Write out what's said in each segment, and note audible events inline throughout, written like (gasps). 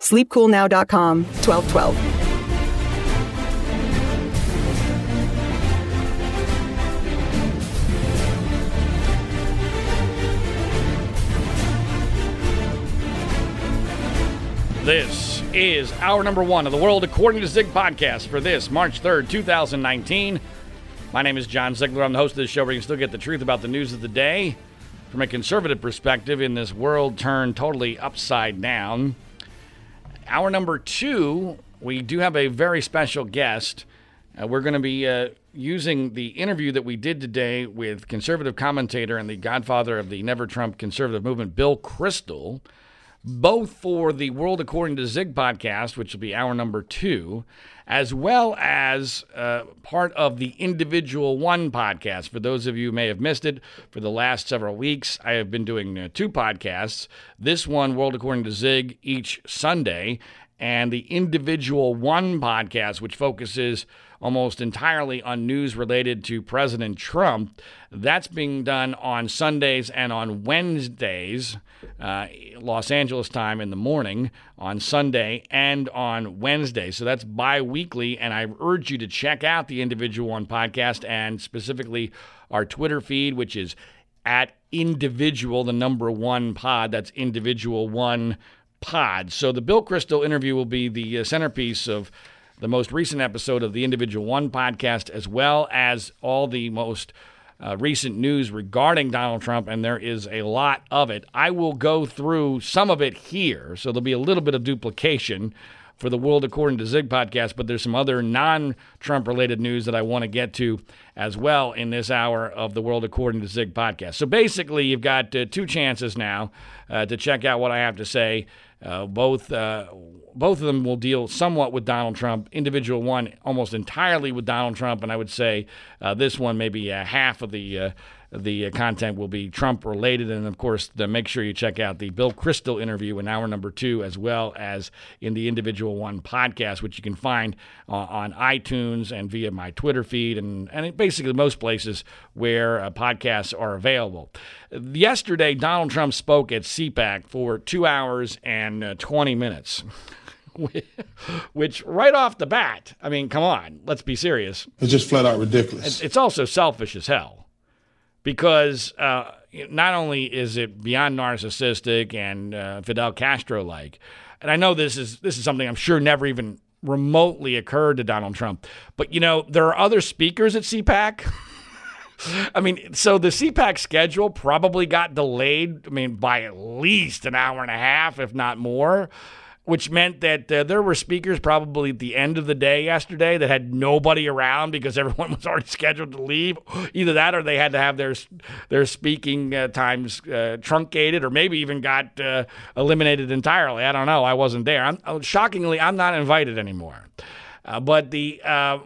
SleepCoolNow.com 1212. This is our number one of the World According to Zig podcast for this March 3rd, 2019. My name is John Ziegler. I'm the host of this show where you can still get the truth about the news of the day from a conservative perspective in this world turned totally upside down. Our number two, we do have a very special guest. Uh, we're going to be uh, using the interview that we did today with conservative commentator and the godfather of the Never Trump conservative movement, Bill Kristol, both for the World According to Zig podcast, which will be our number two, as well as uh, part of the Individual One podcast. For those of you may have missed it, for the last several weeks, I have been doing uh, two podcasts. This one, World According to Zig, each Sunday, and the Individual One podcast, which focuses almost entirely on news related to President Trump. That's being done on Sundays and on Wednesdays, uh, Los Angeles time in the morning, on Sunday and on Wednesday. So that's bi weekly. And I urge you to check out the Individual One podcast and specifically our Twitter feed, which is at individual, the number one pod. That's individual one pod. So the Bill Kristol interview will be the uh, centerpiece of the most recent episode of the Individual One podcast, as well as all the most uh, recent news regarding Donald Trump, and there is a lot of it. I will go through some of it here, so there'll be a little bit of duplication for the World According to Zig podcast, but there's some other non Trump related news that I want to get to as well in this hour of the World According to Zig podcast. So basically, you've got uh, two chances now uh, to check out what I have to say. Uh, both uh, both of them will deal somewhat with Donald Trump. Individual one almost entirely with Donald Trump, and I would say uh, this one maybe half of the uh, the uh, content will be Trump related. And of course, the, make sure you check out the Bill Kristol interview in hour number two, as well as in the Individual One podcast, which you can find uh, on iTunes and via my Twitter feed and, and basically most places where uh, podcasts are available. Yesterday, Donald Trump spoke at CPAC for two hours and uh, 20 minutes. Which right off the bat, I mean, come on, let's be serious. It's just flat out ridiculous. It's also selfish as hell because uh, not only is it beyond narcissistic and uh, Fidel Castro like, and I know this is this is something I'm sure never even remotely occurred to Donald Trump, but you know there are other speakers at CPAC. (laughs) I mean, so the CPAC schedule probably got delayed. I mean, by at least an hour and a half, if not more which meant that uh, there were speakers probably at the end of the day yesterday that had nobody around because (laughs) everyone was already scheduled to leave. Either that, or they had to have their their speaking uh, times uh, truncated, or maybe even got uh, eliminated entirely. I don't know. I wasn't there. I'm, shockingly, I'm not invited anymore. Uh, but the uh,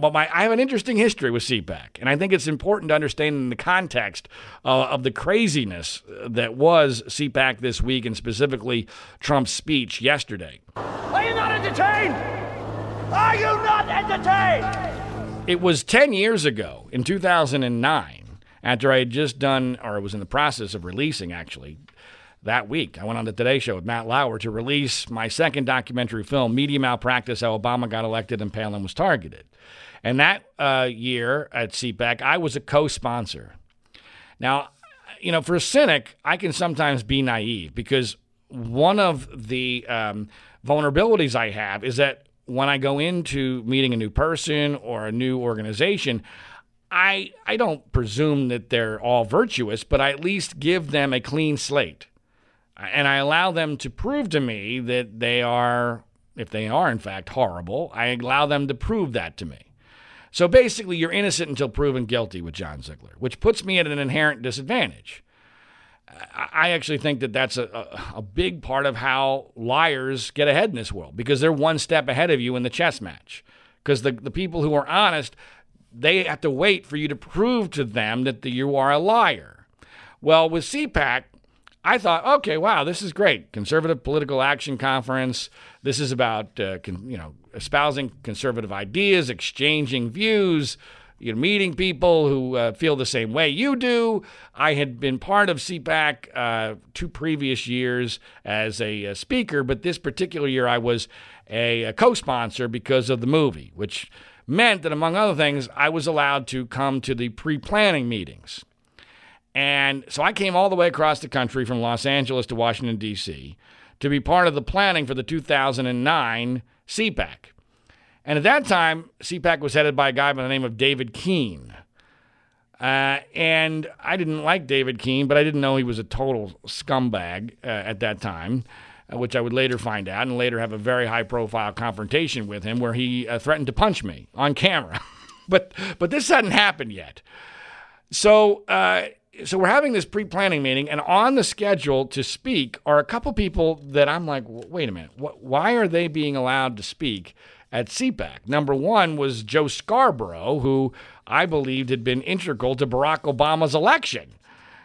but my I have an interesting history with CPAC, and I think it's important to understand in the context uh, of the craziness that was CPAC this week, and specifically Trump's speech yesterday. Are you not entertained? Are you not entertained? It was ten years ago, in 2009, after I had just done, or I was in the process of releasing, actually, that week. I went on the Today Show with Matt Lauer to release my second documentary film, Media Malpractice How Obama Got Elected and Palin Was Targeted. And that uh, year at CPAC, I was a co sponsor. Now, you know, for a cynic, I can sometimes be naive because one of the um, vulnerabilities I have is that when I go into meeting a new person or a new organization, I I don't presume that they're all virtuous, but I at least give them a clean slate. And I allow them to prove to me that they are if they are in fact horrible, I allow them to prove that to me. So basically, you're innocent until proven guilty with John Ziegler, which puts me at an inherent disadvantage. I actually think that that's a, a, big part of how liars get ahead in this world because they're one step ahead of you in the chess match. Because the, the people who are honest, they have to wait for you to prove to them that the, you are a liar. Well, with CPAC, I thought, okay, wow, this is great. Conservative Political Action Conference. This is about, uh, con, you know, espousing conservative ideas, exchanging views, you know, meeting people who uh, feel the same way you do. I had been part of CPAC uh, two previous years as a, a, speaker, but this particular year I was a, a co sponsor because of the movie, which meant that, among other things, I was allowed to come to the pre planning meetings. And so I came all the way across the country from Los Angeles to Washington, D.C. to be part of the planning for the 2009 CPAC. And at that time, CPAC was headed by a guy by the name of David Keene. Uh, and I didn't like David Keene, but I didn't know he was a total scumbag uh, at that time, uh, which I would later find out and later have a very high profile confrontation with him where he uh, threatened to punch me on camera. (laughs) but, but this hadn't happened yet. So, uh, so we're having this pre-planning meeting, and on the schedule to speak are a couple people that I'm like, wait a minute, why are they being allowed to speak? at CPAC. Number one was Joe Scarborough, who I believed had been integral to Barack Obama's election.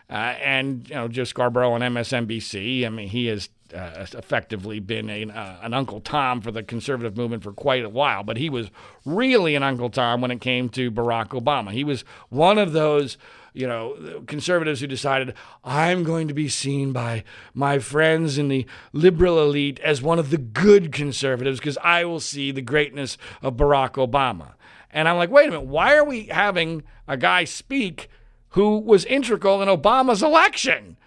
Uh, and you know, Joe Scarborough on MSNBC. I mean, he has uh, effectively been a, uh, an Uncle Tom for the conservative movement for quite a while, but he was really an Uncle Tom when it came to Barack Obama. He was one of those you know, conservatives who decided, I'm going to be seen by my friends in the liberal elite as one of the good conservatives because I will see the greatness of Barack Obama. And I'm like, wait a minute, why are we having a guy speak who was integral in Obama's election?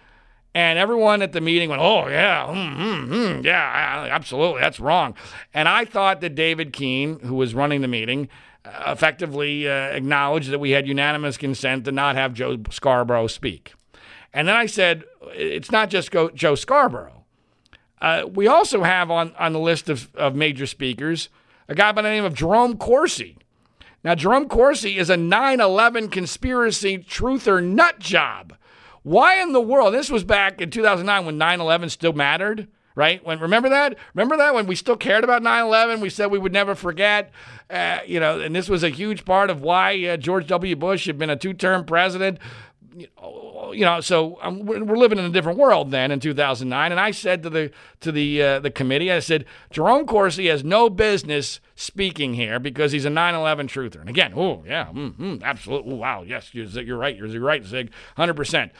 And everyone at the meeting went, "Oh yeah, mm, mm, mm, yeah, absolutely, that's wrong." And I thought that David Keene, who was running the meeting, effectively uh, acknowledged that we had unanimous consent to not have Joe Scarborough speak. And then I said, it's not just go, Joe Scarborough. Uh, we also have on, on the list of, of major speakers a guy by the name of Jerome Corsi. Now, Jerome Corsi is a 9 11 conspiracy truther nut job. Why in the world? This was back in 2009 when 9 11 still mattered right? When remember that? Remember that when we still cared about 9/11, we said we would never forget. Uh, you know, and this was a huge part of why uh, George W. Bush had been a two-term president. You know, so um, we're living in a different world then in 2009. And I said to the to the uh, the committee, I said Jerome Corsi has no business speaking here because he's a 9/11 truther. And again, oh yeah, mm-hmm, absolutely, wow, yes, you're, you're right, you're, you're right, Zig, 100 percent.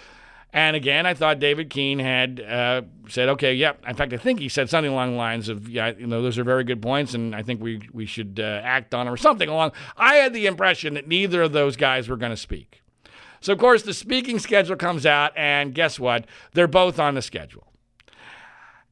And again, I thought David Keene had uh, said, okay, yep. In fact, I think he said something along the lines of, yeah, you know, those are very good points, and I think we, we should uh, act on them or something along. I had the impression that neither of those guys were going to speak. So, of course, the speaking schedule comes out, and guess what? They're both on the schedule.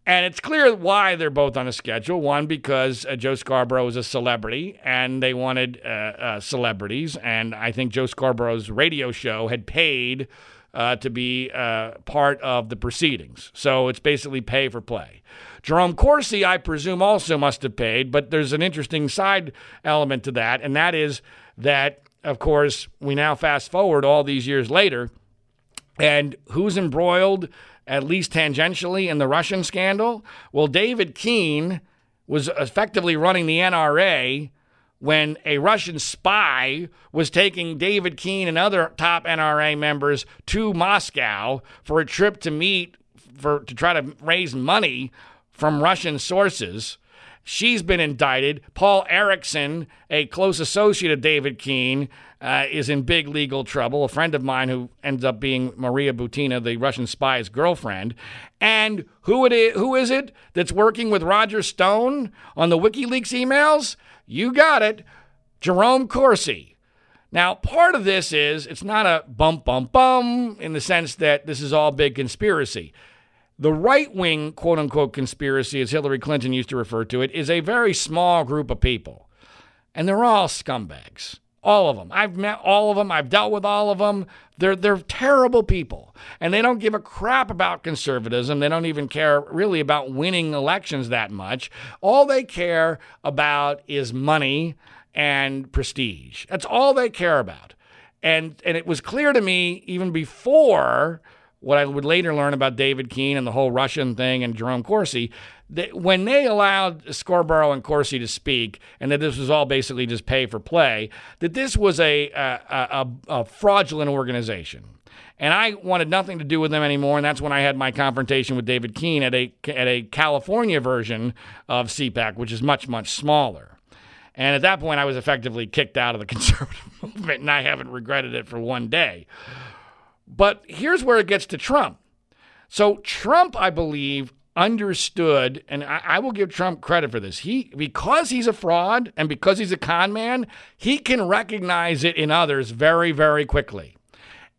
And it's clear why they're both on the schedule. One, because uh, Joe Scarborough is a celebrity, and they wanted uh, uh, celebrities. And I think Joe Scarborough's radio show had paid uh, to be uh, part of the proceedings. So it's basically pay for play. Jerome Corsi, I presume, also must have paid, but there's an interesting side element to that, and that is that, of course, we now fast forward all these years later, and who's embroiled, at least tangentially, in the Russian scandal? Well, David Keene was effectively running the NRA when a Russian spy was taking David Keene and other top NRA members to Moscow for a trip to meet for to try to raise money from Russian sources. She's been indicted. Paul Erickson, a close associate of David Keene, uh, is in big legal trouble. A friend of mine who ends up being Maria Butina, the Russian spy's girlfriend. And who it is, who is it that's working with Roger Stone on the WikiLeaks emails? You got it, Jerome Corsi. Now, part of this is it's not a bump, bump, bum in the sense that this is all big conspiracy. The right wing, quote unquote, conspiracy, as Hillary Clinton used to refer to it, is a very small group of people. And they're all scumbags. All of them. I've met all of them. I've dealt with all of them. They're, they're terrible people. And they don't give a crap about conservatism. They don't even care really about winning elections that much. All they care about is money and prestige. That's all they care about. And, and it was clear to me even before what I would later learn about David Keene and the whole Russian thing and Jerome Corsi, that when they allowed Scarborough and Corsi to speak, and that this was all basically just pay for play, that this was a, a, a, a fraudulent organization. And I wanted nothing to do with them anymore. And that's when I had my confrontation with David Keene at a, at a California version of CPAC, which is much, much smaller. And at that point, I was effectively kicked out of the (laughs) conservative movement, and I haven't regretted it for one day. But here's where it gets to Trump. So Trump, I believe, understood, and I, I, will give Trump credit for this. He because he's a fraud and because he's a con man, he can recognize it in others very, very quickly.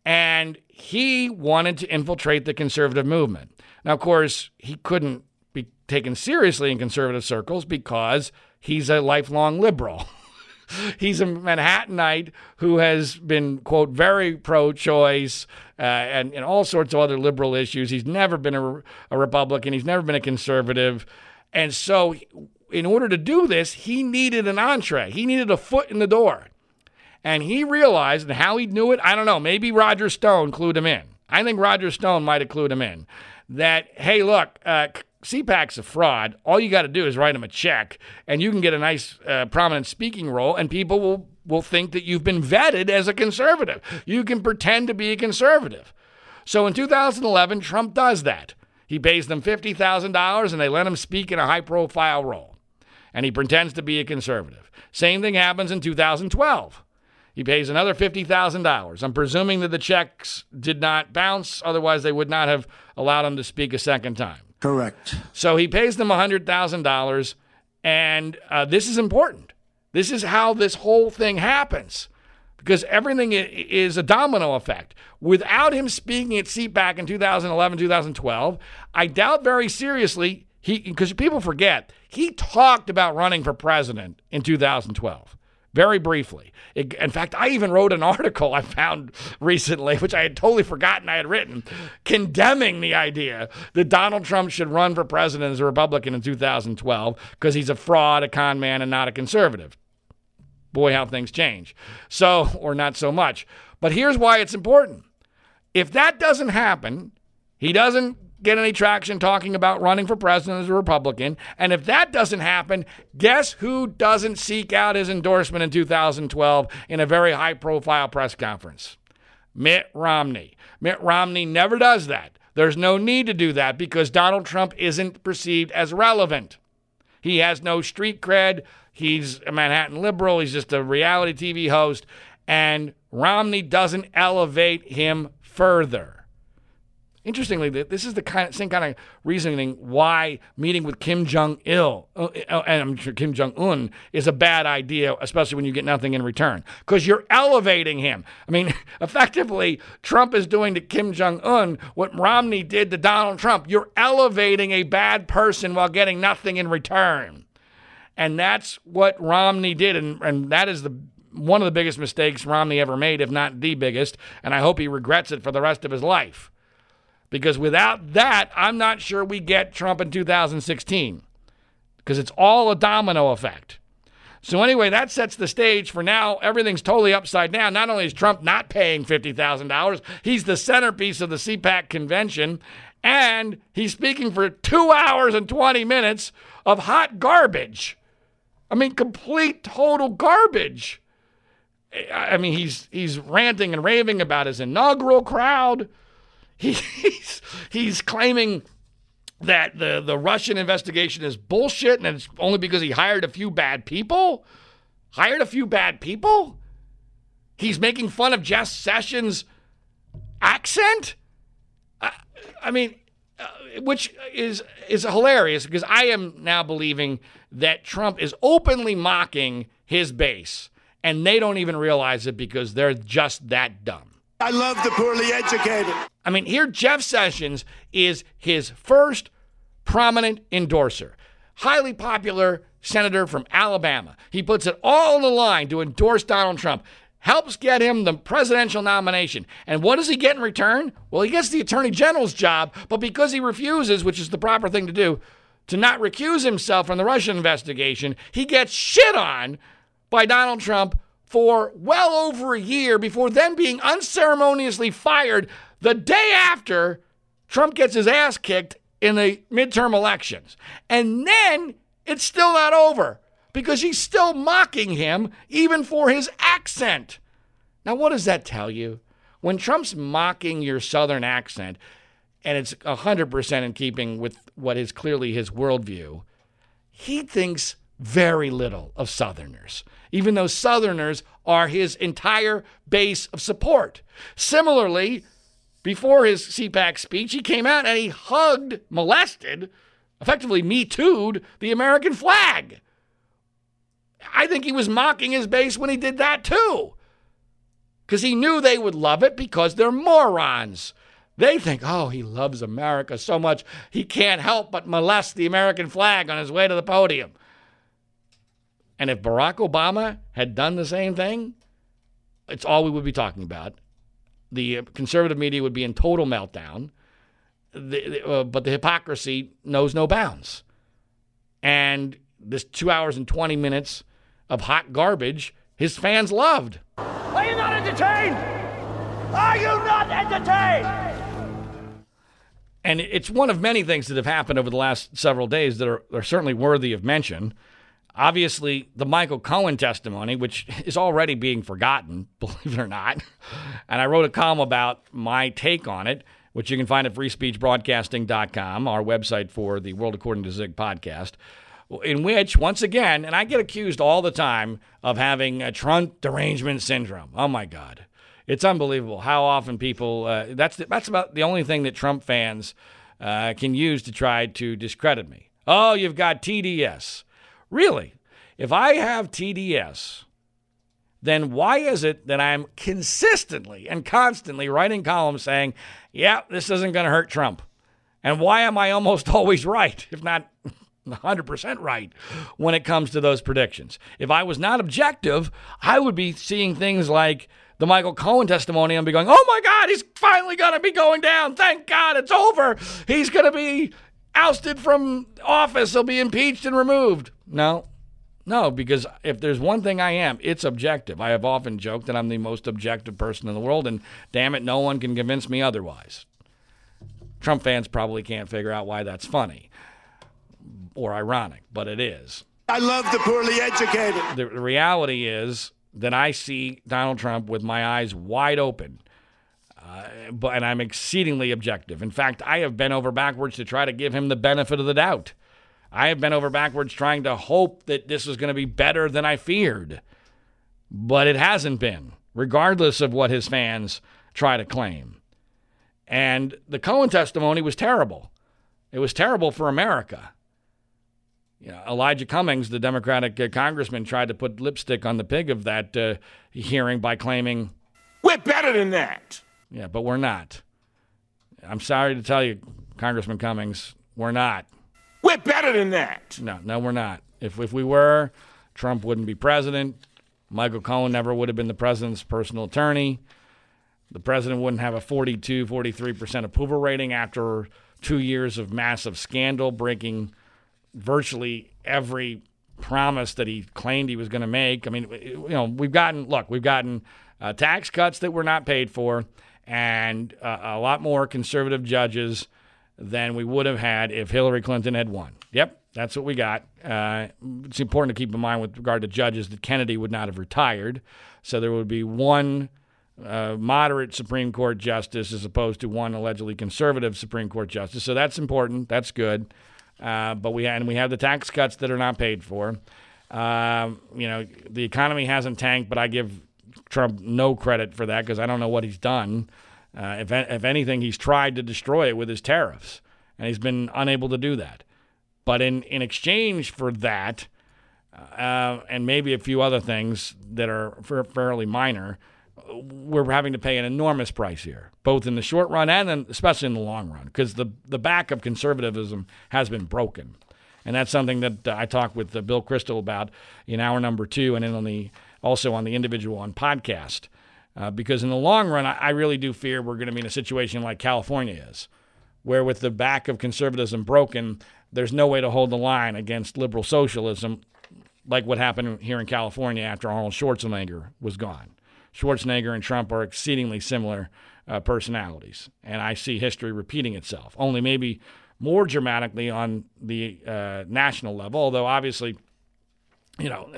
And he wanted to infiltrate the conservative movement. Now, of course, he couldn't be taken seriously in conservative circles because he's a lifelong liberal. (laughs) (laughs) he's a Manhattanite who has been, quote, very pro choice uh, and, and all sorts of other liberal issues. He's never been a, a Republican, he's never been a conservative. And so, in order to do this, he needed an entree, he needed a foot in the door. And he realized, and how he knew it, I don't know. Maybe Roger Stone clued him in. I think Roger Stone might have clued him in that, hey, look, uh, CPAC's a fraud. All you got to do is write them a check, and you can get a nice, uh, prominent speaking role, and people will, will think that you've been vetted as a conservative. You can pretend to be a conservative. So in 2011, Trump does that. He pays them $50,000 and they let him speak in a high profile role. And he pretends to be a conservative. Same thing happens in 2012. He pays another $50,000. I'm presuming that the checks did not bounce, otherwise, they would not have allowed him to speak a second time. Correct. So he pays them $100,000. And uh, this is important. This is how this whole thing happens because everything is a domino effect. Without him speaking at CPAC in 2011, 2012, I doubt very seriously he because people forget he talked about running for president in 2012 very briefly. In fact, I even wrote an (laughs) article I found recently, which I had totally forgotten I had written, condemning the idea that Donald Trump should run for president as a Republican in 2012 because he's a fraud, a con man, and not a conservative. Boy, how things change. So, or not so much. But here's why it's important. If that doesn't happen, he doesn't get any traction talking about running for president as a Republican. And if that doesn't happen, guess who doesn't seek out his endorsement in 2012 in a very high profile press conference? Mitt Romney. Mitt Romney never does that. There's no need to do that because Donald Trump isn't perceived as relevant. He has no street cred. He's a Manhattan liberal. He's just a reality TV host. And Romney doesn't elevate him further. Interestingly, this is the kind of, same kind of reasoning why meeting with Kim Jong Il uh, uh, and I'm sure Kim Jong Un is a bad idea, especially when you get nothing in return, because you're elevating him. I mean, (laughs) effectively, Trump is doing to Kim Jong Un what Romney did to Donald Trump. You're elevating a bad person while getting nothing in return, and that's what Romney did, and, and that is the one of the biggest mistakes Romney ever made, if not the biggest, and I hope he regrets it for the rest of his life. Because without that, I'm not sure we get Trump in 2016 because it's all a domino effect. So, anyway, that sets the stage for now. Everything's totally upside down. Not only is Trump not paying $50,000, he's the centerpiece of the CPAC convention, and he's speaking for two hours and 20 minutes of hot garbage. I mean, complete, total garbage. I mean, he's, he's ranting and raving about his inaugural crowd he's he's claiming that the the Russian investigation is bullshit and it's only because he hired a few bad people. Hired a few bad people. He's making fun of Jeff Sessions' accent. I, I mean, uh, which is is hilarious because I am now believing that Trump is openly mocking his base, and they don't even realize it because they're just that dumb. I love the poorly educated. I mean, here Jeff Sessions is his first prominent endorser, highly popular senator from Alabama. He puts it all on the line to endorse Donald Trump, helps get him the presidential nomination. And what does he get in return? Well, he gets the attorney general's job, but because he refuses, which is the proper thing to do, to not recuse himself from the Russian investigation, he gets shit on by Donald Trump for well over a year before then being unceremoniously fired the day after Trump gets his ass kicked in the midterm elections. And then it's still not over because he's still mocking him even for his accent. Now, what does that tell you? When Trump's mocking your Southern accent, and it's 100% in keeping with what is clearly his worldview, he thinks very little of Southerners, even though Southerners are his entire base of support. Similarly, before his CPAC speech, he came out and he hugged, molested, effectively me too'd the American flag. I think he was mocking his base when he did that too. Because he knew they would love it because they're morons. They think, oh, he loves America so much, he can't help but molest the American flag on his way to the podium. And if Barack Obama had done the same thing, it's all we would be talking about. The conservative media would be in total meltdown, the, uh, but the hypocrisy knows no bounds. And this two hours and 20 minutes of hot garbage, his fans loved. Are you not entertained? Are you not entertained? And it's one of many things that have happened over the last several days that are, are certainly worthy of mention. Obviously, the Michael Cohen testimony, which is already being forgotten, (laughs) believe it or not. And I wrote a column about my take on it, which you can find at freespeechbroadcasting.com, our website for the World According to Zig podcast, in which, once again, and I get accused all the time of having a Trump derangement syndrome. Oh my God. It's unbelievable how often people, uh, that's, that's about the only thing that Trump fans uh, can use to try to discredit me. Oh, you've got TDS. Really? If I have TDS, then why is it that I'm consistently and constantly writing columns saying, yeah, this isn't going to hurt Trump? And why am I almost (laughs) always right, if not (laughs) 100% right, when it comes to those predictions? If I was not objective, I would be seeing things like the Michael Cohen testimony and be going, oh my God, he's finally going to be going down. Thank God it's over. He's going to be ousted from office. He'll be impeached and removed. No, no, because if there's one thing I am, it's objective. I have often joked that I'm the most objective person in the world, and damn it, no one can convince me otherwise. Trump fans probably can't figure out why that's funny or ironic, but it is. I love the poorly educated. The reality is that I see Donald Trump with my eyes wide open. Uh, but and I'm exceedingly objective. In fact, I have been over backwards to try to give him the benefit of the doubt. I have been over backwards trying to hope that this was going to be better than I feared. But it hasn't been, regardless of what his fans try to claim. And the Cohen testimony was terrible. It was terrible for America. You know, Elijah Cummings, the Democratic uh, congressman, tried to put lipstick on the pig of that uh, hearing by claiming, We're better than that. Yeah, but we're not. I'm sorry to tell you, Congressman Cummings, we're not. We're better than that. No, no, we're not. If, if we were, Trump wouldn't be president. Michael Cohen never would have been the president's personal attorney. The president wouldn't have a 42, 43% approval rating after two years of massive scandal, breaking virtually every promise that he claimed he was going to make. I mean, you know, we've gotten, look, we've gotten uh, tax cuts that were not paid for and uh, a lot more conservative judges than we would have had if Hillary Clinton had won. Yep, that's what we got. Uh, it's important to keep in mind with regard to judges that Kennedy would not have retired. So there would be one uh, moderate Supreme Court justice as opposed to one allegedly conservative Supreme Court justice. So that's important. That's good. Uh, but we and we have the tax cuts that are not paid for. Uh, you know, the economy hasn't tanked, but I give Trump no credit for that because I don't know what he's done. Uh, if, if anything, he's tried to destroy it with his tariffs, and he's been unable to do that. But in, in exchange for that, uh, and maybe a few other things that are fairly minor, we're having to pay an enormous price here, both in the short run and then especially in the long run, because the the back of conservatism has been broken, and that's something that uh, I talked with uh, Bill Kristol about in hour number two, and then on the also on the individual one podcast, uh, because in the long run, I, I really do fear we're going to be in a situation like California is, where with the back of conservatism broken, there's no way to hold the line against liberal socialism, like what happened here in California after Arnold Schwarzenegger was gone. Schwarzenegger and Trump are exceedingly similar uh, personalities, and I see history repeating itself, only maybe more dramatically on the uh, national level, although obviously, you know,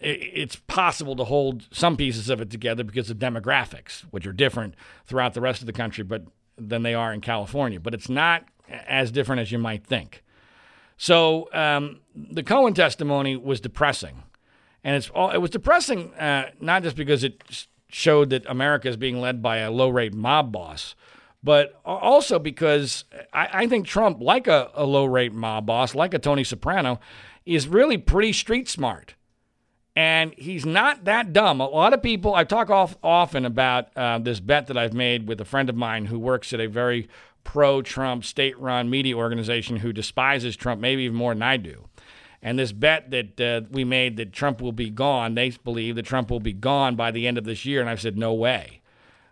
it's possible to hold some pieces of it together because of demographics, which are different throughout the rest of the country, but than they are in California. But it's not as different as you might think. So um, the Cohen testimony was depressing and it's all, it was depressing, uh, not just because it showed that America is being led by a low rate mob boss, but also because I, I think Trump, like a, a low rate mob boss, like a Tony Soprano, is really pretty street smart. And he's not that dumb. A lot of people, I talk off, often about uh, this bet that I've made with a friend of mine who works at a very pro Trump state run media organization who despises Trump maybe even more than I do. And this bet that uh, we made that Trump will be gone, they believe that Trump will be gone by the end of this year. And I've said, no way.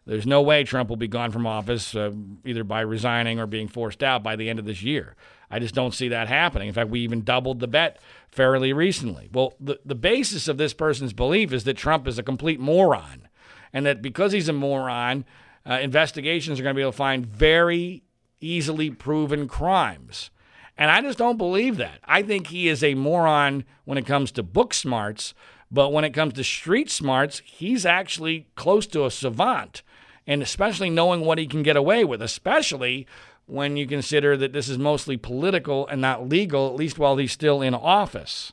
There's no way Trump will be gone from office, uh, either by resigning or being forced out by the end of this year. I just don't see that happening. In fact, we even doubled the bet fairly recently. Well, the, the basis of this person's belief is that Trump is a complete moron, and that because he's a moron, uh, investigations are going to be able to find very easily proven crimes. And I just don't believe that. I think he is a moron when it comes to book smarts, but when it comes to street smarts, he's actually close to a savant. And especially knowing what he can get away with, especially when you consider that this is mostly political and not legal, at least while he's still in office.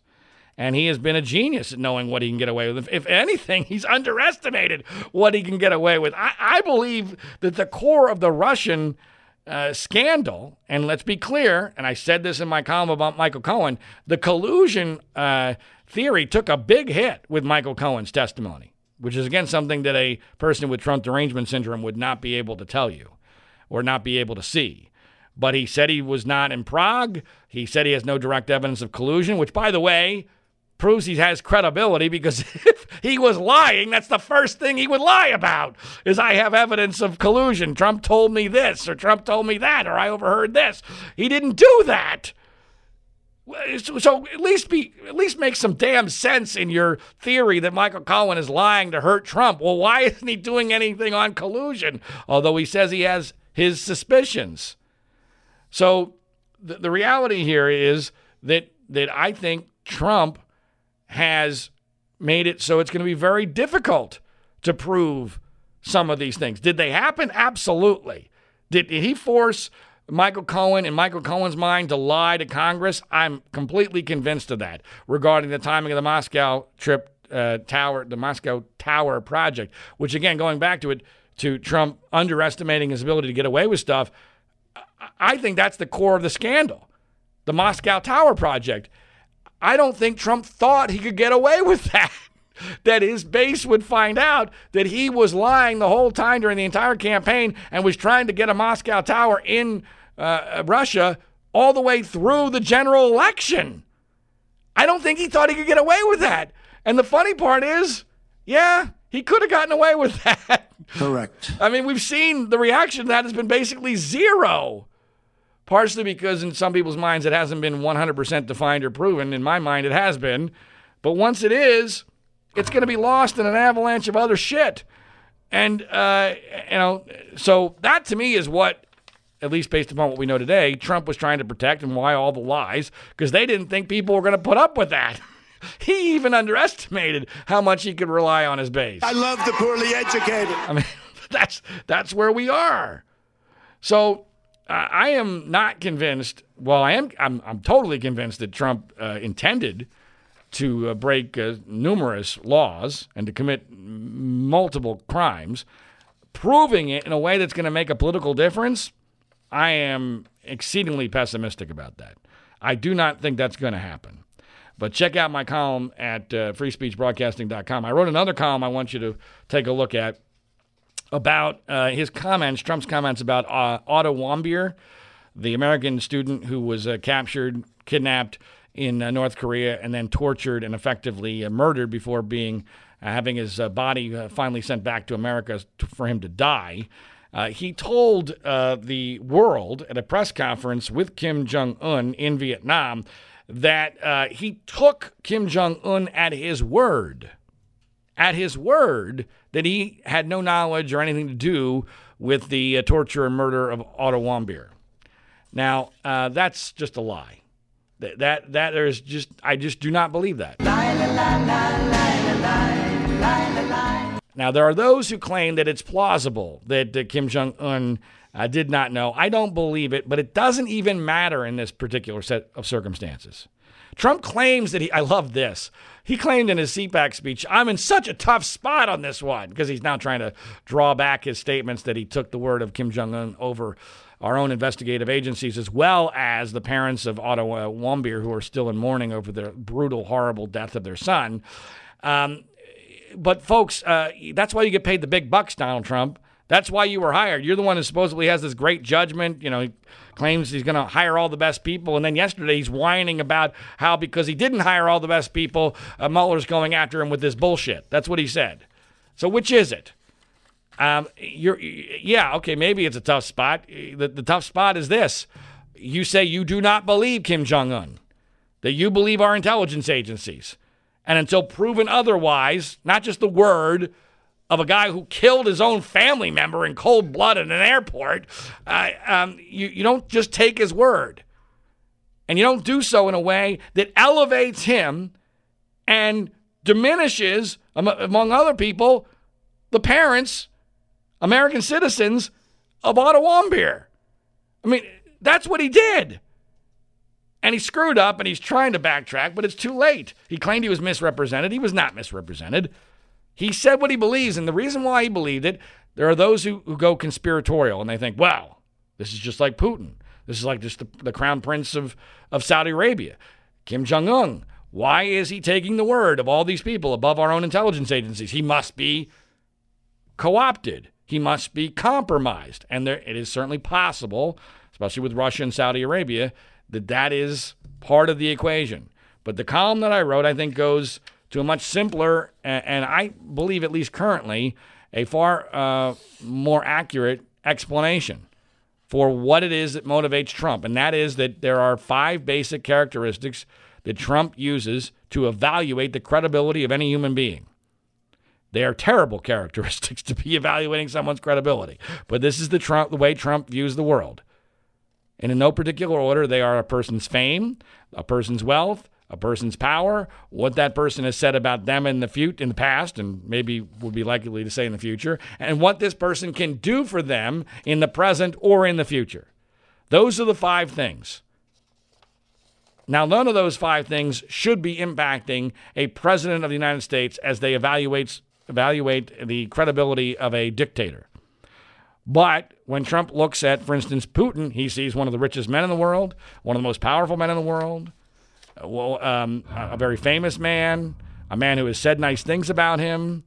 And he has been a genius at knowing what he can get away with. If anything, he's underestimated what he can get away with. I, I believe that the core of the Russian uh, scandal, and let's be clear, and I said this in my column about Michael Cohen, the collusion uh, theory took a big hit with Michael Cohen's testimony, which is again something that a person with Trump derangement syndrome would not be able to tell you or not be able to see. But he said he was not in Prague. He said he has no direct evidence of collusion, which, by the way, proves he has credibility because (laughs) if he was lying, that's the first thing he would lie about is I have evidence of collusion. Trump told me this or Trump told me that or I overheard this. He didn't do that. So at least be at least make some damn sense in your theory that Michael Cohen is lying to hurt Trump. Well, why isn't he doing anything on collusion? Although he says he has his suspicions. So the, the reality here is that that I think Trump has made it so it's going to be very difficult to prove some of these things. Did they happen? Absolutely. Did, did he force Michael Cohen in Michael Cohen's mind to lie to Congress? I'm completely convinced of that regarding the timing of the Moscow trip uh, tower, the Moscow Tower project, which again, going back to it, to Trump underestimating his ability to get away with stuff, I think that's the core of the scandal. The Moscow Tower project. I don't think Trump thought he could get away (laughs) with that. that his base would find out that he was lying the whole time during the entire campaign and was trying to get a Moscow Tower in uh, Russia all the way through the general election. I don't think he thought he could get away with that. And the funny part is, yeah, he could have gotten away with that. Correct. I mean, we've seen the reaction to that has been basically zero partially because in some people's minds it hasn't been 100% defined or proven. In my mind, it has been. But once it is, it's going to be lost in an avalanche of other shit. And, uh, you know, so that to me is what, at least based upon what we know today, Trump was trying to protect and why all the lies, because they didn't think people were going to put up with that. (laughs) (laughs) he even underestimated how much he could rely on his base. I love the poorly educated. I mean, (laughs) that's that's where we are. So I am not convinced. Well, I am. I'm, I'm totally convinced that Trump uh, intended to uh, break uh, numerous laws and to commit multiple crimes. Proving it in a way that's going to make a political difference, I am exceedingly pessimistic about that. I do not think that's going to happen. But check out my column at uh, freespeechbroadcasting.com. I wrote another column I want you to take a look at about uh, his comments, Trump's comments about uh, Otto Warmbier, the American student who was uh, captured, kidnapped in uh, North Korea, and then tortured and effectively uh, murdered before being uh, having his body finally sent back to America to, for him to die. he told the world at a press conference with Kim Jong Un in Vietnam that he took Kim Jong Un at his word at his word that he had no knowledge or anything to do with the uh, torture and murder of Otto Warmbier. Now, uh, that's just a lie. That, that that there's just I just do not believe that. now there are those who claim that it's plausible that uh, Kim Jong Un uh, did not know. I don't believe it, but it doesn't even matter in this particular set of circumstances. Trump claims that he, I love this. He claimed in his CPAC speech, I'm in such a tough spot on this one, because he's now trying to draw back his statements that he took the word of Kim Jong un over our own investigative agencies, as well as the parents of Otto Warmbier, who are still in mourning over the brutal, horrible death of their son. Um, but, folks, uh, that's why you get paid the big bucks, Donald Trump. That's why you were hired. You're the one who supposedly has this great judgment. You know, he claims he's going to hire all the best people. And then yesterday he's whining about how because he didn't hire all the best people, uh, Mueller's going after him with this bullshit. That's what he said. So which is it? Um, you're, yeah, okay, maybe it's a tough spot. The, the tough spot is this. You say you do not believe Kim Jong un, that you believe our intelligence agencies. And until proven otherwise, not just the word, of a guy who killed his own family member in cold blood at an airport, uh, um, you, you don't just take his word. And you don't do so in a way that elevates him and diminishes, among other people, the parents, American citizens of Otto Warmbier. I mean, that's what he did. And he screwed up and he's trying to backtrack, but it's too late. He claimed he was misrepresented. He was not misrepresented. He said what he believes, and the reason why he believed it, there are those who, who go conspiratorial and they think, wow, this is just like Putin. This is like just the, the crown prince of, of Saudi Arabia, Kim Jong un. Why is he taking the word of all these people above our own intelligence agencies? He must be co opted, he must be compromised. And there, it is certainly possible, especially with Russia and Saudi Arabia, that that is part of the equation. But the column that I wrote, I think, goes to a much simpler and, and I believe, at least currently, a far uh, more accurate explanation for what it is that motivates Trump. And that is that there are five basic characteristics that Trump uses to evaluate the credibility of any human being. They are terrible (laughs) characteristics to be evaluating someone's credibility. But this is the Trump the way Trump views the world. And in no particular order, they are a person's fame, a person's wealth, a person's power, what that person has said about them in the fut- in the past, and maybe would be likely to say in the future, and what this person can do for them in the present or in the future. Those are the five things. Now, none of those five things should be impacting a president of the United States as they evaluate evaluate the credibility of a dictator. But when Trump looks at, for instance, Putin, he sees one of the richest men in the world, one of the most powerful men in the world, well, um, a very famous man, a man who has said nice things about him,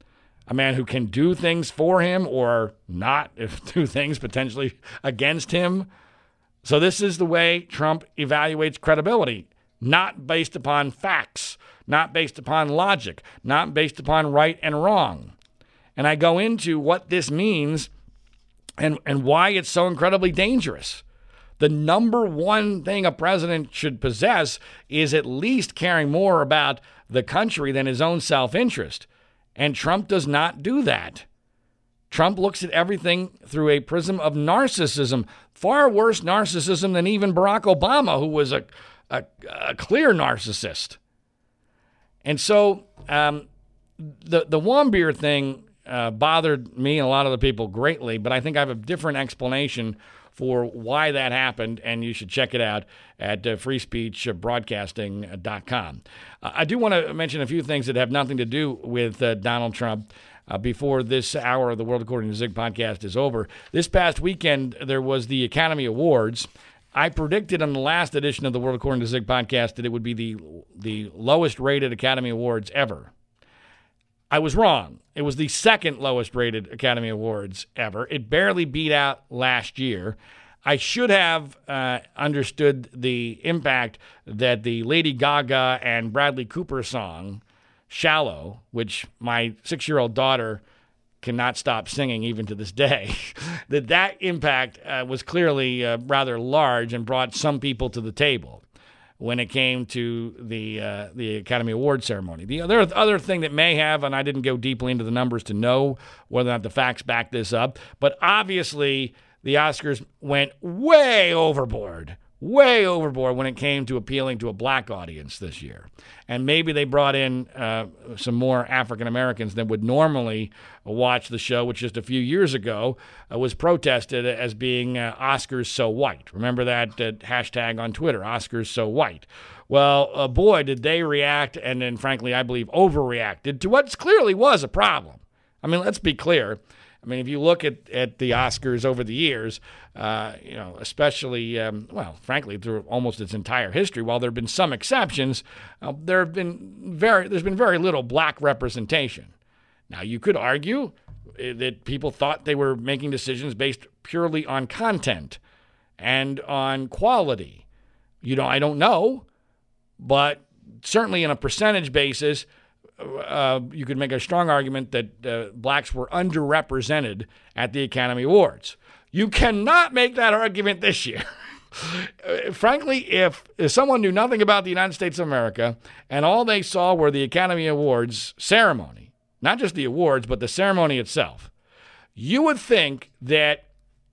a man who can do things for him or not if (laughs) do things potentially against him. So this is the way Trump evaluates credibility, not based upon facts, not based upon logic, not based upon right and wrong. And I go into what this means and, and why it's so incredibly dangerous the number one thing a president should possess is at least caring more about the country than his own self interest. And Trump does not do that. Trump looks at everything through a prism of narcissism, far worse narcissism than even Barack Obama, who was a, a, a clear narcissist. And so um, the, the Warmbier thing uh, bothered me and a lot of the people greatly, but I think I have a different explanation for why that happened, and you should check it out at uh, freespeechbroadcasting.com. Uh, I do want to mention a few things that have nothing to do with uh, Donald Trump. Uh, before this hour of the World According to Zig podcast is over. This past weekend, there was the Academy Awards. I predicted on the last edition of the World According to Zig podcast that it would be the the lowest rated Academy Awards ever. I was wrong. It was the second lowest rated Academy Awards ever. It barely beat out last year. I should have uh, understood the impact that the Lady Gaga and Bradley Cooper song, Shallow, which my six year old daughter cannot stop singing even to this day, (laughs) that that impact uh, was clearly uh, rather large and brought some people to the table when it came to the uh, the Academy Award ceremony. The other other thing that may have, and I didn't go deeply into the numbers to know whether or not the facts back this up, but obviously the Oscars went way overboard way overboard when it came to appealing to a black audience this year. And maybe they brought in uh, some more African Americans than would normally watch the show, which just a few years ago uh, was protested as being uh, Oscars so white. Remember that uh, hashtag on Twitter, Oscars so white. Well, uh, boy, did they react, and then frankly, I believe overreacted to what clearly was a problem. I mean, let's be clear. I mean, if you look at, at the Oscars over the years, uh, you know, especially, um, well, frankly, through almost its entire history, while there have been some exceptions, uh, there have been very, there's been very little black representation. Now, you could argue uh, that people thought they were making decisions based purely on content and on quality. You know, I don't know, but certainly in a percentage basis, uh, you could make a strong argument that uh, blacks were underrepresented at the Academy Awards. You cannot make that argument this year. (laughs) Frankly, if, if someone knew nothing about the United States of America and all they saw were the Academy Awards ceremony, not just the awards, but the ceremony itself, you would think that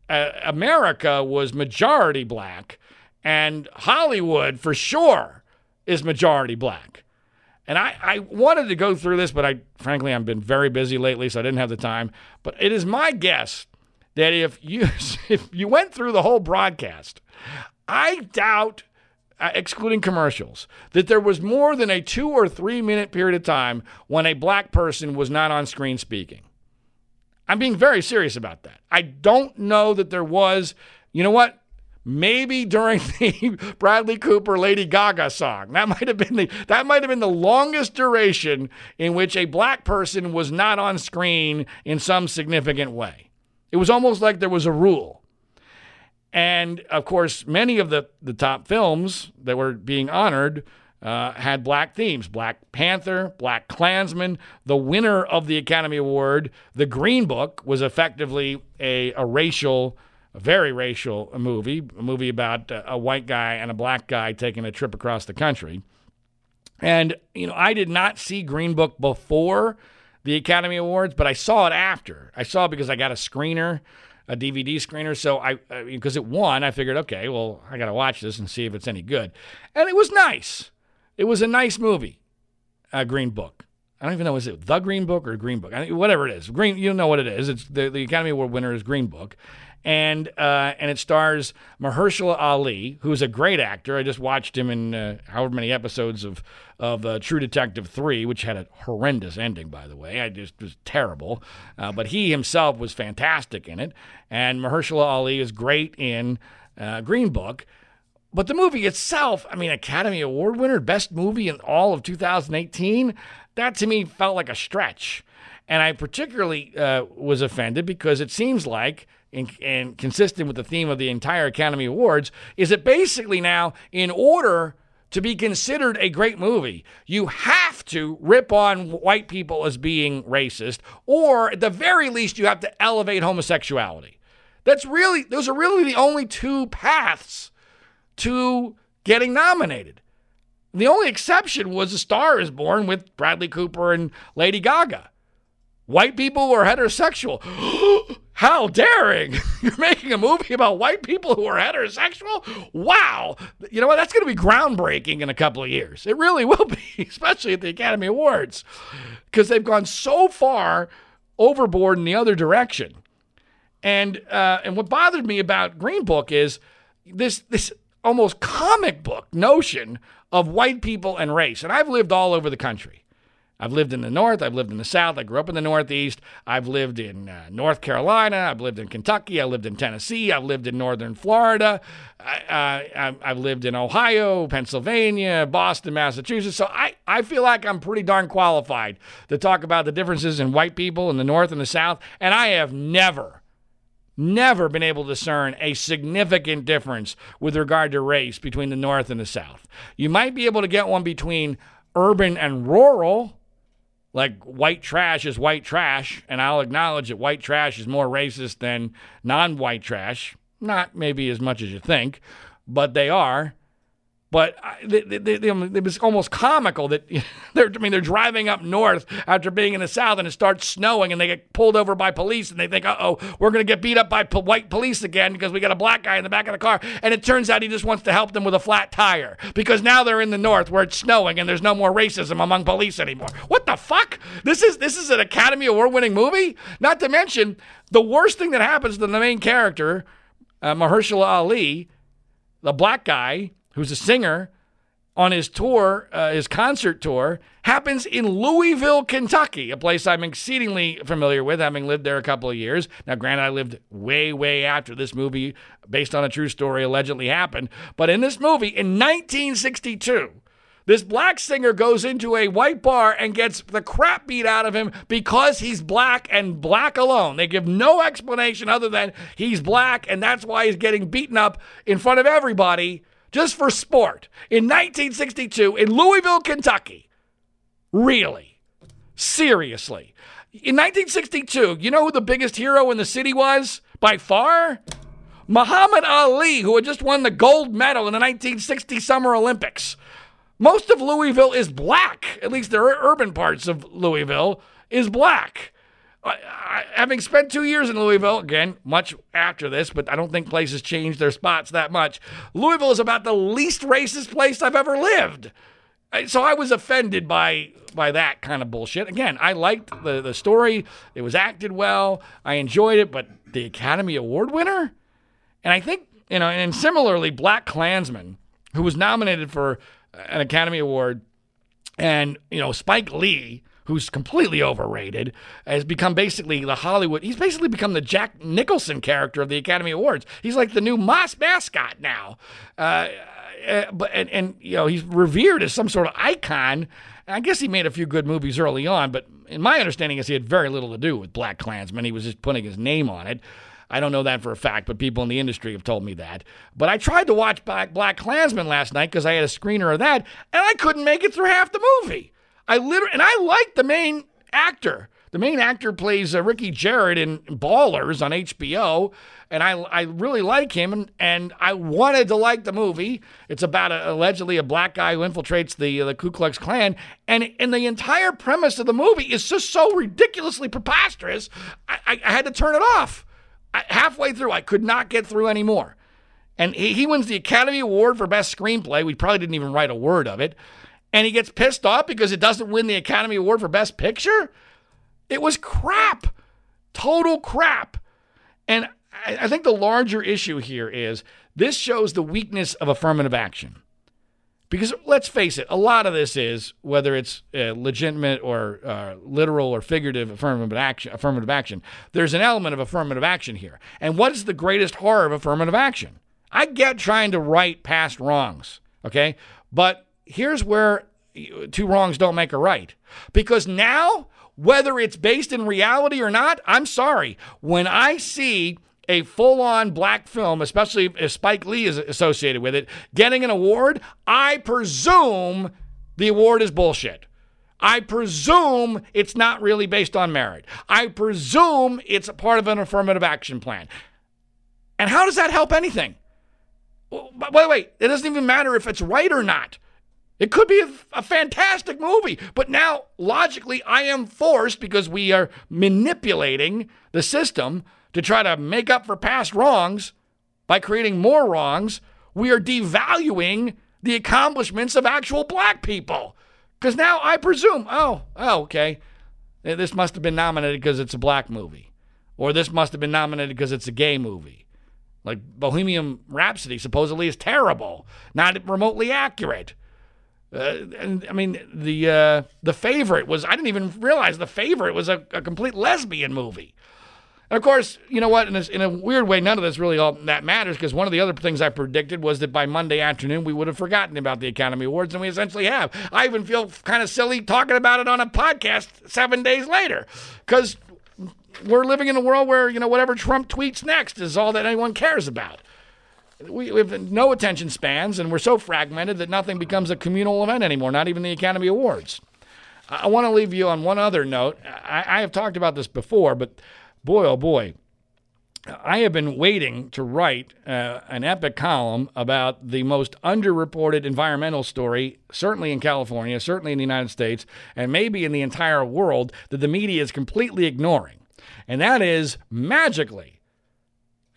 uh, America was majority black and Hollywood for sure is majority black. And I, I wanted to go through this, but I frankly I've been very busy lately, so I didn't have the time. But it is my guess that if you (laughs) if you went through the whole broadcast, I doubt, uh, excluding commercials, that there was more than a two or three minute period of time when a black person was not on screen speaking. I'm being very serious about that. I don't know that there was. You know what? Maybe during (laughs) the Bradley Cooper Lady Gaga song. That might have been the that might have been the longest duration in which a black person was not on screen in some significant way. It was almost like there was a rule. And of course, many of the, the top films that were being honored uh, had black themes Black Panther, Black Klansman. The winner of the Academy Award, The Green Book, was effectively a, a racial a very racial movie, a movie about a white guy and a black guy taking a trip across the country. And, you know, I did not see Green Book before the Academy Awards, but I saw it after. I saw it because I got a screener, a DVD screener. So I, because it won, I figured, okay, well, I got to watch this and see if it's any good. And it was nice. It was a nice movie, uh, Green Book. I don't even know is it the Green Book or Green Book, I whatever it is. Green, you know what it is. It's the, the Academy Award winner is Green Book, and uh, and it stars Mahershala Ali, who's a great actor. I just watched him in uh, however many episodes of of uh, True Detective three, which had a horrendous ending, by the way. I just was terrible, uh, but he himself was fantastic in it, and Mahershala Ali is great in uh, Green Book. But the movie itself, I mean, Academy Award winner, best movie in all of 2018, that to me felt like a stretch. And I particularly uh, was offended because it seems like and, and consistent with the theme of the entire Academy Awards, is that basically now, in order to be considered a great movie, you have to rip on white people as being racist, or at the very least, you have to elevate homosexuality. That's really, those are really the only two paths to getting nominated. The only exception was A Star is Born with Bradley Cooper and Lady Gaga. White people were heterosexual. (gasps) How daring! (laughs) You're making a movie about white people who are heterosexual? Wow! You know what? That's going to be groundbreaking in a couple of years. It really (laughs) will be, especially at the Academy Awards, because they've gone so far overboard in the other direction. And uh, and what bothered me about Green Book is this this almost comic book notion of white people and race. And I've lived all over the country. I've lived in the North. I've lived in the South. I grew up in the Northeast. I've lived in uh, North Carolina. I've lived in Kentucky. I lived in Tennessee. I've lived in Northern Florida. I, I, I've lived in Ohio, Pennsylvania, Boston, Massachusetts. So I, I feel like I'm pretty darn qualified to talk about the differences in white people in the North and the South. And I have never, never been able to discern a significant difference with regard to race between the North and the South. You might be able to get one between urban and rural like white trash is white trash, and I'll acknowledge that white trash is more racist than non white trash. Not maybe as much as you think, but they are. But they, they, they, it was almost comical that (laughs) they're, I mean, they're driving up north after being in the south and it starts snowing and they get pulled over by police and they think, uh oh, we're going to get beat up by po- white police again because we got a black guy in the back of the car. And it turns out he just wants to help them with a flat tire because now they're in the north where it's snowing and there's no more racism among police anymore. What the fuck? This is this is an Academy Award winning movie. Not to mention the worst thing that happens to the main character, uh, Mahershala Ali, the black guy who's a singer on his tour, uh, his concert tour, happens in Louisville, Kentucky, a place I'm exceedingly familiar with, having lived there a couple of years. Now, granted, I lived way, way after this movie, based on a true story, allegedly happened. But in this movie, in 1962, this black singer goes into a white bar and gets the crap beat out of him because he's black and black alone. They give no explanation other than he's black and that's why he's getting beaten up in front of everybody just for sport in 1962 in Louisville, Kentucky. Really? Seriously. In 1962, you know who the biggest hero in the city was? By far? Muhammad Ali, who had just won the gold medal in the 1960 Summer Olympics. Most of Louisville is black, at least the urban parts of Louisville is black. I, having spent two years in Louisville, again, much after this, but I don't think places change their spots that much. Louisville is about the least racist place I've ever lived. So I was offended by by that kind of bullshit. Again, I liked the, the story. It was acted well. I enjoyed it, but the Academy Award winner? And I think, you know, and similarly, Black Klansman, who was nominated for an Academy Award, and, you know, Spike Lee who's completely overrated, has become basically the Hollywood. He's basically become the Jack Nicholson character of the Academy Awards. He's like the new Moss mascot now. Uh, uh, but and, and you know he's revered as some sort of icon. I guess he made a few good movies early on, but in my understanding is he had very little to do with Black Klansman. He was just putting his name on it. I don't know that for a fact, but people in the industry have told me that. But I tried to watch Black, Black Klansman last night because I had a screener of that, and I couldn't make it through half the movie. I literally, and I like the main actor. The main actor plays uh, Ricky Jerret in Ballers on HBO, and I I really like him, and, and I wanted to like the movie. It's about a, allegedly a black guy who infiltrates the uh, the Ku Klux Klan, and and the entire premise of the movie is just so ridiculously preposterous. I, I, I had to turn it off. I, halfway through, I could not get through anymore. And he, he wins the Academy Award for Best Screenplay. We probably didn't even write a word of it and he gets pissed off because it doesn't win the Academy Award for Best Picture? It was crap. Total crap. And I think the larger issue here is this shows the weakness of affirmative action. Because let's face it, a lot of this is whether it's uh, legitimate or uh, literal or figurative affirmative action. Affirmative action. There's an element of affirmative action here. And what is the greatest horror of affirmative action? I get trying to right past wrongs, okay, but here's where two wrongs don't make a right. Because now, whether it's based in reality or not, I'm sorry. When I see a full on black film, especially if Spike Lee is associated with it, getting an award, I presume the award is bullshit. I presume it's not really based on merit. I presume it's a part of an affirmative action plan. And how does that help anything? The way, it doesn't even matter if it's right or not. It could be a, a, fantastic movie, but now logically I am forced because we are manipulating the system to try to make up for past wrongs by creating more wrongs. We are devaluing the accomplishments of actual black people. Because now I presume, oh, oh, okay, this must have been nominated because it's a black movie. Or this must have been nominated because it's a gay movie. Like Bohemian Rhapsody supposedly is terrible, not remotely accurate. Uh, and I mean, the uh, the favorite was I didn't even realize the favorite was a, a complete lesbian movie. And of course, you know what? In a, in a weird way, none of this really all that matters because one of the other things I predicted was that by Monday afternoon we would have forgotten about the Academy Awards, and we essentially have. I even feel kind of silly talking about it on a podcast seven days later because we're living in a world where you know whatever Trump tweets next is all that anyone cares about we, we have no attention spans, and we're so fragmented that nothing becomes a communal event anymore, not even the Academy Awards. I, want to leave you on one other note. I, I have talked about this before, but boy, oh boy, I have been waiting to write uh, an epic column about the most underreported environmental story, certainly in California, certainly in the United States, and maybe in the entire world, that the media is completely ignoring. And that is magically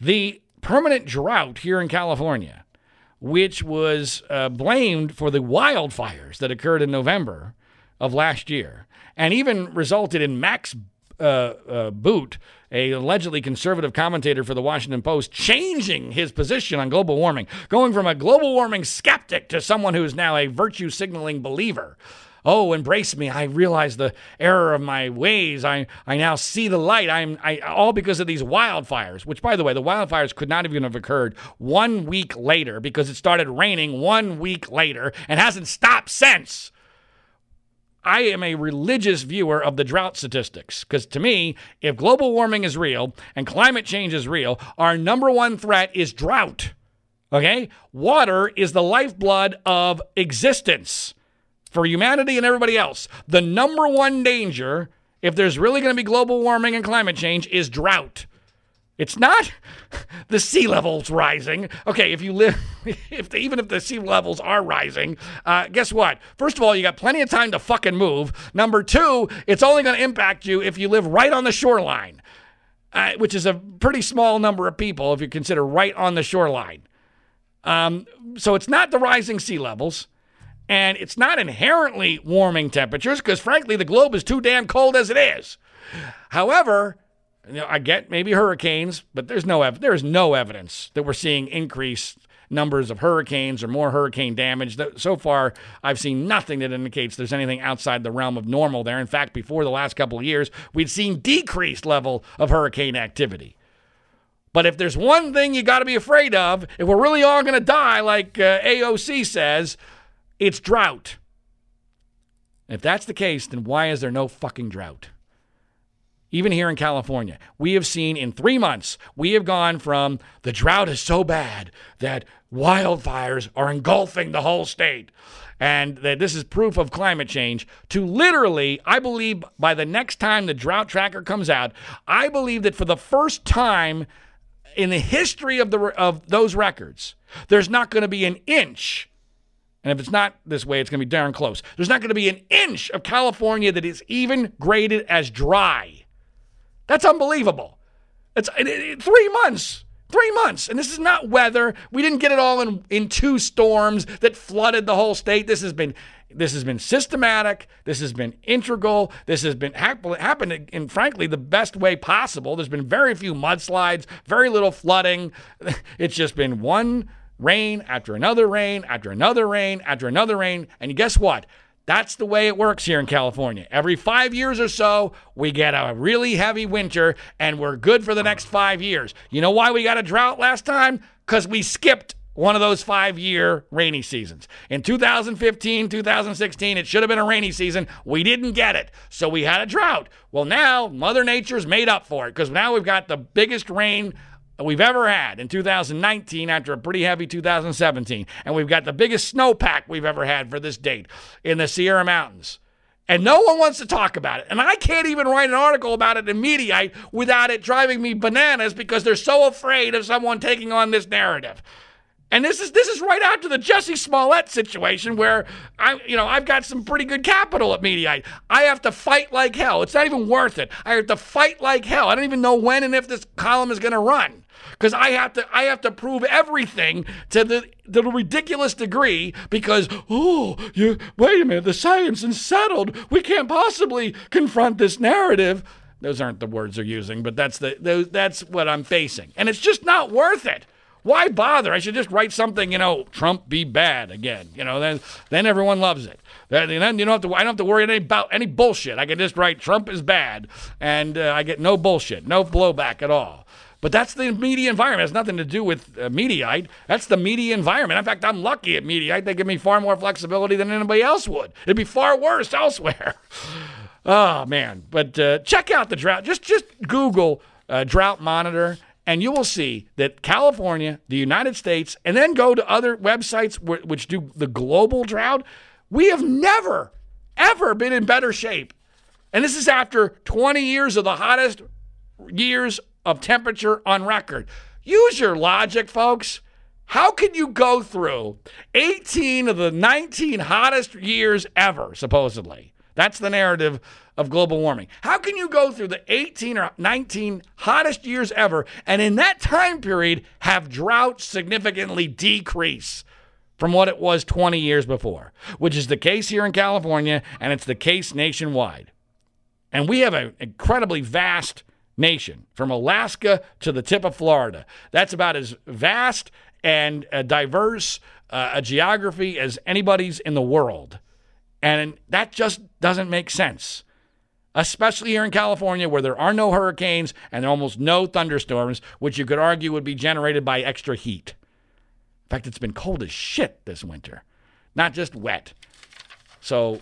the permanent drought here in California, which was uh, blamed for the wildfires that occurred in November of last year, and even resulted in Max uh, uh, Boot, a allegedly conservative commentator for the Washington Post, changing his position on global warming, going from a global warming skeptic to someone who is now a virtue signaling believer oh, embrace me. I realize the error of my ways. I, I now see the light. I'm I, all because of these wildfires, which, by the way, the wildfires could not even have occurred one week later because it started raining one week later and hasn't stopped since. I am a religious viewer of the drought statistics because to me, if global warming is real and climate change is real, our number one threat is drought. Okay? Water is the lifeblood of existence for humanity and everybody else. The number one danger, if there's really going to be global warming and climate change, is drought. It's not (laughs) the sea levels rising. Okay, if you live, (laughs) if the, even if the sea levels are rising, uh, guess what? First of all, you got plenty of time to fucking move. Number two, it's only going to impact you if you live right on the shoreline, uh, which is a pretty small number of people if you consider right on the shoreline. Um, so it's not the rising sea levels. And it's not inherently warming temperatures because, frankly, the globe is too damn cold as it is. However, you know, I get maybe hurricanes, but there's no ev- there is no evidence that we're seeing increased numbers of hurricanes or more hurricane damage. So far, I've seen nothing that indicates there's anything outside the realm of normal there. In fact, before the last couple of years, we'd seen decreased level of hurricane activity. But if there's one thing you got to be afraid of, if we're really all going to die, like uh, AOC says, it's drought. If that's the case, then why is there no fucking drought? Even here in California, we have seen in three months, we have gone from the drought is so bad that wildfires are engulfing the whole state and that this is proof of climate change to literally, I believe by the next time the drought tracker comes out, I believe that for the first time in the history of the of those records, there's not going to be an inch and if it's not this way, it's going to be darn close. There's not going to be an inch of California that is even graded as dry. That's unbelievable. It's it, it, three months. Three months. And this is not weather. We didn't get it all in, in two storms that flooded the whole state. This has been this has been systematic. This has been integral. This has been happened in, in, frankly, the best way possible. There's been very few mudslides, very little flooding. (laughs) It's just been one rain after another rain after another rain after another rain. And guess what? That's the way it works here in California. Every five years or so, we get a really heavy winter and we're good for the next five years. You know why we got a drought last time? Because we skipped one of those five year rainy seasons. In 2015, 2016, it should have been a rainy season. We didn't get it. So we had a drought. Well, now Mother Nature's made up for it because now we've got the biggest rain we've ever had in 2019 after a pretty heavy 2017. And we've got the biggest snowpack we've ever had for this date in the Sierra Mountains. And no one wants to talk about it. And I can't even write an article about it in Mediaite without it driving me bananas because they're so afraid of someone taking on this narrative. And this is this is right after the Jesse Smollett situation where I you know I've got some pretty good capital at Mediaite. I have to fight like hell. It's not even worth it. I have to fight like hell. I don't even know when and if this column is going to run because I have to I have to prove everything to the to the ridiculous degree because oh you wait a minute the science is settled we can't possibly confront this narrative those aren't the words they're using but that's the that's what I'm facing and it's just not worth it Why bother? I should just write something, you know, Trump be bad again. You know, then then everyone loves it. Then you don't have to. I don't have to worry about any bullshit. I can just write Trump is bad, and uh, I get no bullshit, no blowback at all. But that's the media environment. It has nothing to do with uh, Mediaite. That's the media environment. In fact, I'm lucky at Mediaite. They give me far more flexibility than anybody else would. It'd be far worse (laughs) elsewhere. oh man! But uh, check out the drought. Just just Google uh, drought monitor, and you will see that California, the United States, and then go to other websites wh- which do the global drought. We have never, ever been in better shape. And this is after 20 years of the hottest years of temperature on record. Use your logic, folks. How can you go through 18 of the 19 hottest years ever, supposedly? That's the narrative of global warming. How can you go through the 18 or 19 hottest years ever and in that time period have drought significantly decrease from what it was 20 years before, which is the case here in California and it's the case nationwide. And we have an incredibly vast nation from Alaska to the tip of Florida. That's about as vast and uh, diverse uh, a geography as anybody's in the world. And that just doesn't make sense, especially here in California where there are no hurricanes and almost no thunderstorms, which you could argue would be generated by extra heat. In fact, it's been cold as shit this winter, not just wet. So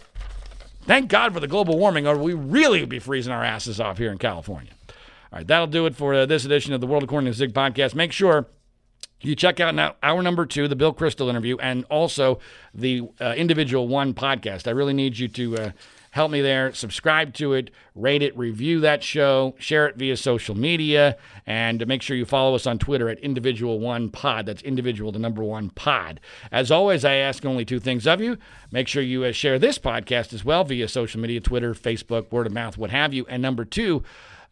thank God for the global warming, or we really would be freezing our asses off here in California. All right, that'll do it for uh, this edition of the World According to Zig podcast. Make sure you check out now hour number two, the Bill Kristol interview, and also the uh, individual one podcast. I really need you to uh, help me there. Subscribe to it, rate it, review that show, share it via social media, and make sure you follow us on Twitter at individual one pod. That's individual the number one pod. As always, I ask only two things of you. Make sure you uh, share this podcast as well via social media, Twitter, Facebook, word of mouth, what have you. And number two.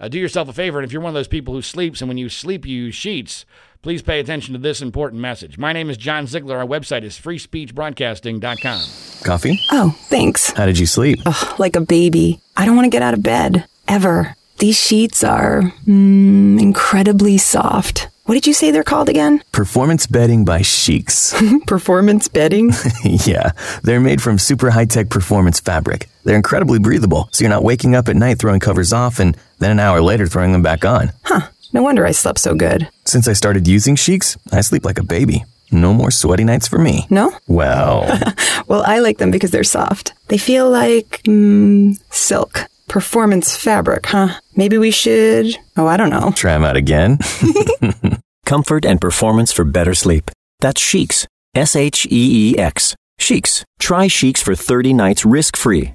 Uh, do yourself a favor, and if you're one of those people who sleeps and when you sleep you use sheets, please pay attention to this important message. My name is John Ziegler. Our website is freespeechbroadcasting.com. Coffee? Oh, thanks. How did you sleep? Ugh, like a baby. I don't want to get out of bed. Ever. These sheets are mm, incredibly soft. What did you say they're called again? Performance bedding by Sheex. (laughs) Performance bedding? (laughs) yeah, they're made from super high tech performance fabric. They're incredibly breathable, so you're not waking up at night throwing covers off and then an hour later throwing them back on. Huh. No wonder I slept so good. Since I started using Sheex, I sleep like a baby. No more sweaty nights for me. No? Well, (laughs) Well, I like them because they're soft. They feel like mm, silk. Performance fabric, huh? Maybe we should. Oh, I don't know. Try them out again. (laughs) Comfort and performance for better sleep. That's Sheex. S H E E X. Sheex. Try Sheex for 30 nights risk free.